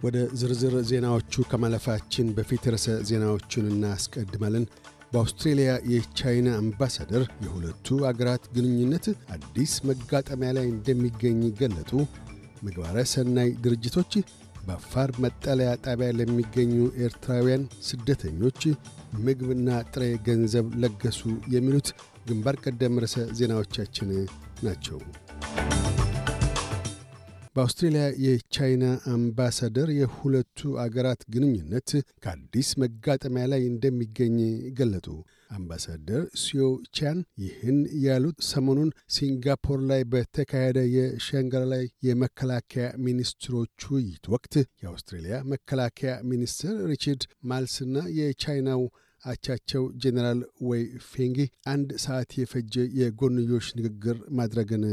ወደ ዝርዝር ዜናዎቹ ከማለፋችን በፊት ርዕሰ ዜናዎቹን እናስቀድማለን። በአውስትሬልያ የቻይና አምባሳደር የሁለቱ አገራት ግንኙነት አዲስ መጋጠሚያ ላይ እንደሚገኝ ገለጡ። ምግባረ ሰናይ ድርጅቶች በአፋር መጠለያ ጣቢያ ለሚገኙ ኤርትራውያን ስደተኞች ምግብና ጥሬ ገንዘብ ለገሱ። የሚሉት ግንባር ቀደም ርዕሰ ዜናዎቻችን ናቸው። በአውስትሬልያ የቻይና አምባሳደር የሁለቱ አገራት ግንኙነት ከአዲስ መጋጠሚያ ላይ እንደሚገኝ ገለጡ። አምባሳደር ሲዮ ቻን ይህን ያሉት ሰሞኑን ሲንጋፖር ላይ በተካሄደ የሻንግሪ የመከላከያ ሚኒስትሮች ውይይት ወቅት የአውስትሬልያ መከላከያ ሚኒስትር ሪቻርድ ማልስና የቻይናው አቻቸው ጄኔራል ዌይ ፌንጊ አንድ ሰዓት የፈጀ የጎንዮሽ ንግግር ማድረግን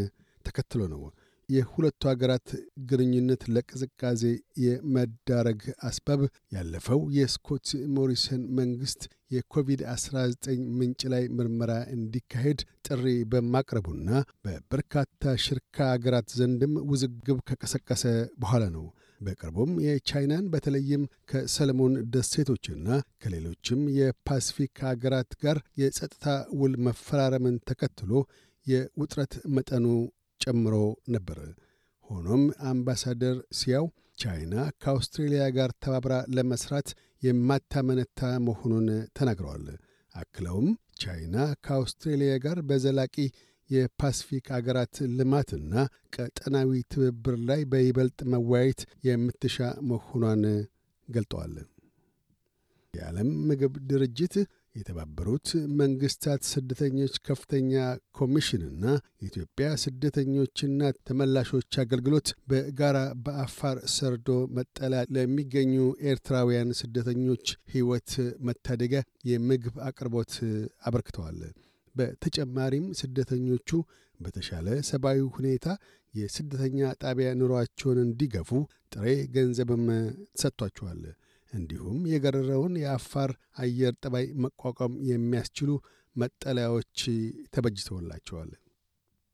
ተከትሎ ነው። የሁለቱ አገራት ግንኙነት ለቅዝቃዜ የመዳረግ አስባብ ያለፈው የስኮት ሞሪሰን መንግሥት የኮቪድ-19 ምንጭ ላይ ምርመራ እንዲካሄድ ጥሪ በማቅረቡና በበርካታ ሽርካ አገራት ዘንድም ውዝግብ ከቀሰቀሰ በኋላ ነው። በቅርቡም የቻይናን በተለይም ከሰለሞን ደሴቶችና ከሌሎችም የፓሲፊክ አገራት ጋር የጸጥታ ውል መፈራረምን ተከትሎ የውጥረት መጠኑ ጨምሮ ነበር። ሆኖም አምባሳደር ሲያው ቻይና ከአውስትሬልያ ጋር ተባብራ ለመስራት የማታመነታ መሆኑን ተናግረዋል። አክለውም ቻይና ከአውስትሬልያ ጋር በዘላቂ የፓስፊክ አገራት ልማትና ቀጠናዊ ትብብር ላይ በይበልጥ መወያየት የምትሻ መሆኗን ገልጠዋል። የዓለም ምግብ ድርጅት የተባበሩት መንግሥታት ስደተኞች ከፍተኛ ኮሚሽንና የኢትዮጵያ ስደተኞችና ተመላሾች አገልግሎት በጋራ በአፋር ሰርዶ መጠለያ ለሚገኙ ኤርትራውያን ስደተኞች ሕይወት መታደጊያ የምግብ አቅርቦት አበርክተዋል። በተጨማሪም ስደተኞቹ በተሻለ ሰብአዊ ሁኔታ የስደተኛ ጣቢያ ኑሯቸውን እንዲገፉ ጥሬ ገንዘብም ተሰጥቷቸዋል። እንዲሁም የገረረውን የአፋር አየር ጠባይ መቋቋም የሚያስችሉ መጠለያዎች ተበጅተውላቸዋል።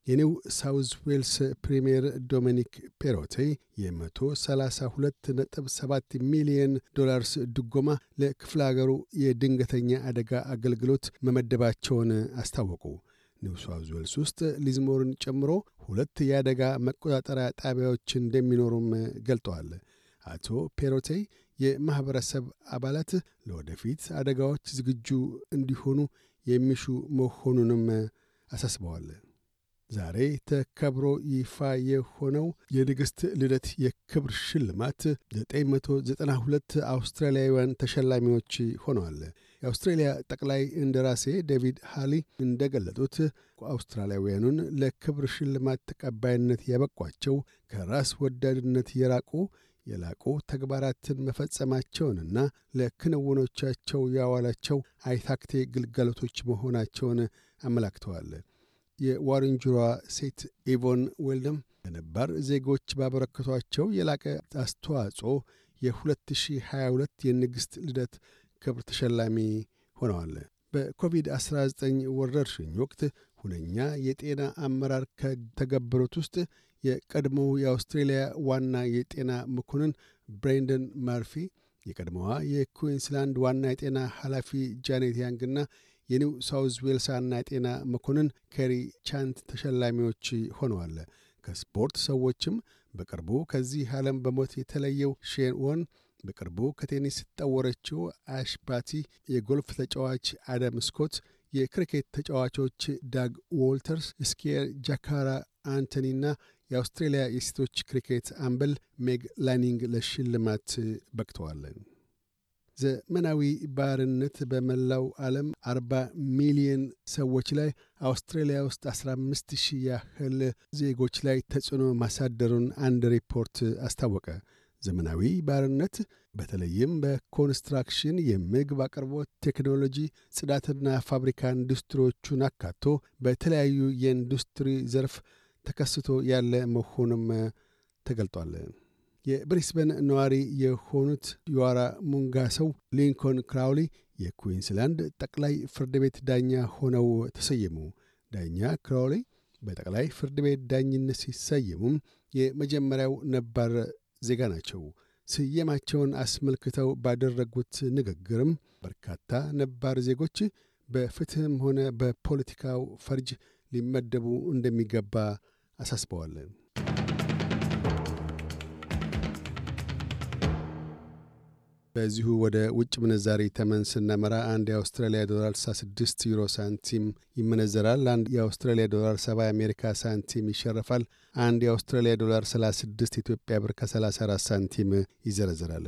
የኒው ሳውዝ ዌልስ ፕሪምየር ዶሚኒክ ፔሮቴ የ132.7 ሚሊየን ዶላርስ ድጎማ ለክፍለ አገሩ የድንገተኛ አደጋ አገልግሎት መመደባቸውን አስታወቁ። ኒው ሳውዝ ዌልስ ውስጥ ሊዝሞርን ጨምሮ ሁለት የአደጋ መቆጣጠሪያ ጣቢያዎች እንደሚኖሩም ገልጠዋል። አቶ ፔሮቴ የማኅበረሰብ አባላት ለወደፊት አደጋዎች ዝግጁ እንዲሆኑ የሚሹ መሆኑንም አሳስበዋል። ዛሬ ተከብሮ ይፋ የሆነው የንግሥት ልደት የክብር ሽልማት 992 አውስትራሊያውያን ተሸላሚዎች ሆነዋል። የአውስትሬልያ ጠቅላይ እንደራሴ ዴቪድ ሃሊ እንደገለጡት አውስትራሊያውያኑን ለክብር ሽልማት ተቀባይነት ያበቋቸው ከራስ ወዳድነት የራቁ የላቁ ተግባራትን መፈጸማቸውንና ለክንውኖቻቸው ያዋላቸው አይታክቴ ግልጋሎቶች መሆናቸውን አመላክተዋል። የዋሪንጅሯ ሴት ኢቮን ዌልደም ለነባር ዜጎች ባበረከቷቸው የላቀ አስተዋጽኦ የ2022 የንግሥት ልደት ክብር ተሸላሚ ሆነዋል። በኮቪድ-19 ወረርሽኝ ወቅት ሁነኛ የጤና አመራር ከተገበሩት ውስጥ የቀድሞው የአውስትሬልያ ዋና የጤና መኮንን ብሬንደን መርፊ፣ የቀድሞዋ የኩዊንስላንድ ዋና የጤና ኃላፊ ጃኔት ያንግና የኒው ሳውዝ ዌልስ ዋና የጤና መኮንን ኬሪ ቻንት ተሸላሚዎች ሆነዋል። ከስፖርት ሰዎችም በቅርቡ ከዚህ ዓለም በሞት የተለየው ሼን ዋርን በቅርቡ ከቴኒስ የተጠወረችው አሽ ባቲ፣ የጎልፍ ተጫዋች አዳም ስኮት፣ የክሪኬት ተጫዋቾች ዳግ ዎልተርስ፣ skier ጃካራ አንቶኒና የአውስትሬልያ የሴቶች ክሪኬት አምበል ሜግ ላኒንግ ለሽልማት በቅተዋል። ዘመናዊ ባርነት በመላው ዓለም 40 ሚሊዮን ሰዎች ላይ አውስትራሊያ ውስጥ 15 ሺህ ያህል ዜጎች ላይ ተጽዕኖ ማሳደሩን አንድ ሪፖርት አስታወቀ። ዘመናዊ ባርነት በተለይም በኮንስትራክሽን፣ የምግብ አቅርቦት፣ ቴክኖሎጂ፣ ጽዳትና ፋብሪካ ኢንዱስትሪዎቹን አካቶ በተለያዩ የኢንዱስትሪ ዘርፍ ተከስቶ ያለ መሆኑም ተገልጧል። የብሪስበን ነዋሪ የሆኑት ዮዋራ ሙንጋ ሰው ሊንኮን ክራውሊ የኩዊንስላንድ ጠቅላይ ፍርድ ቤት ዳኛ ሆነው ተሰየሙ። ዳኛ ክራውሊ በጠቅላይ ፍርድ ቤት ዳኝነት ሲሰየሙም የመጀመሪያው ነባር ዜጋ ናቸው። ስየማቸውን አስመልክተው ባደረጉት ንግግርም በርካታ ነባር ዜጎች በፍትሕም ሆነ በፖለቲካው ፈርጅ ሊመደቡ እንደሚገባ አሳስበዋል። በዚሁ ወደ ውጭ ምንዛሪ ተመን ስናመራ አንድ የአውስትራሊያ ዶላር 66 ዩሮ ሳንቲም ይመነዘራል። አንድ የአውስትራሊያ ዶላር 70 የአሜሪካ ሳንቲም ይሸረፋል። አንድ የአውስትራሊያ ዶላር 36 ኢትዮጵያ ብር ከ34 ሳንቲም ይዘረዝራል።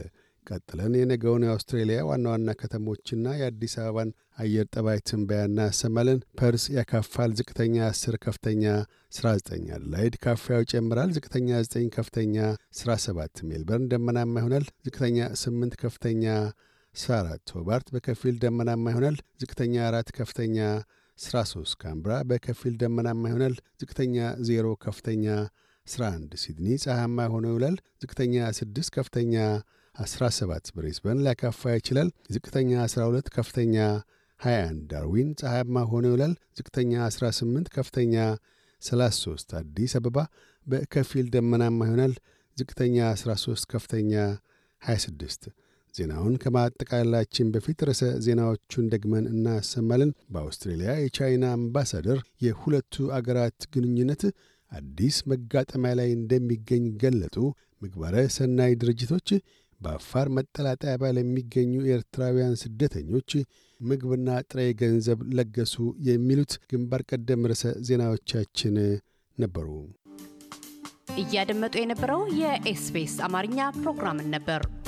ቀጥለን የነገውን የአውስትሬሊያ ዋና ዋና ከተሞችና የአዲስ አበባን አየር ጠባይ ትንበያ እናሰማለን። ፐርስ ያካፋል። ዝቅተኛ 10፣ ከፍተኛ 19። አድላይድ ካፋያው ይጨምራል። ዝቅተኛ 9፣ ከፍተኛ 17። ሜልበርን ደመናማ ይሆናል። ዝቅተኛ 8፣ ከፍተኛ 14። ሆባርት በከፊል ደመናማ ይሆናል። ዝቅተኛ 4፣ ከፍተኛ 13። ካምብራ በከፊል ደመናማ ይሆናል። ዝቅተኛ 0፣ ከፍተኛ 11። ሲድኒ ፀሐያማ ሆኖ ይውላል። ዝቅተኛ 6፣ ከፍተኛ 17 ብሬስበን ሊያካፋ ይችላል። ዝቅተኛ 12 ከፍተኛ 21 ዳርዊን ፀሐያማ ሆኖ ይውላል። ዝቅተኛ 18 ከፍተኛ 33 አዲስ አበባ በከፊል ደመናማ ይሆናል። ዝቅተኛ 13 ከፍተኛ 26 ዜናውን ከማጠቃላችን በፊት ርዕሰ ዜናዎቹን ደግመን እናሰማለን። በአውስትሬልያ የቻይና አምባሳደር የሁለቱ አገራት ግንኙነት አዲስ መጋጠሚያ ላይ እንደሚገኝ ገለጡ። ምግባረ ሰናይ ድርጅቶች በአፋር መጠለያ ጣቢያ ለሚገኙ ኤርትራውያን ስደተኞች ምግብና ጥሬ ገንዘብ ለገሱ። የሚሉት ግንባር ቀደም ርዕሰ ዜናዎቻችን ነበሩ። እያደመጡ የነበረው የኤስቢኤስ አማርኛ ፕሮግራምን ነበር።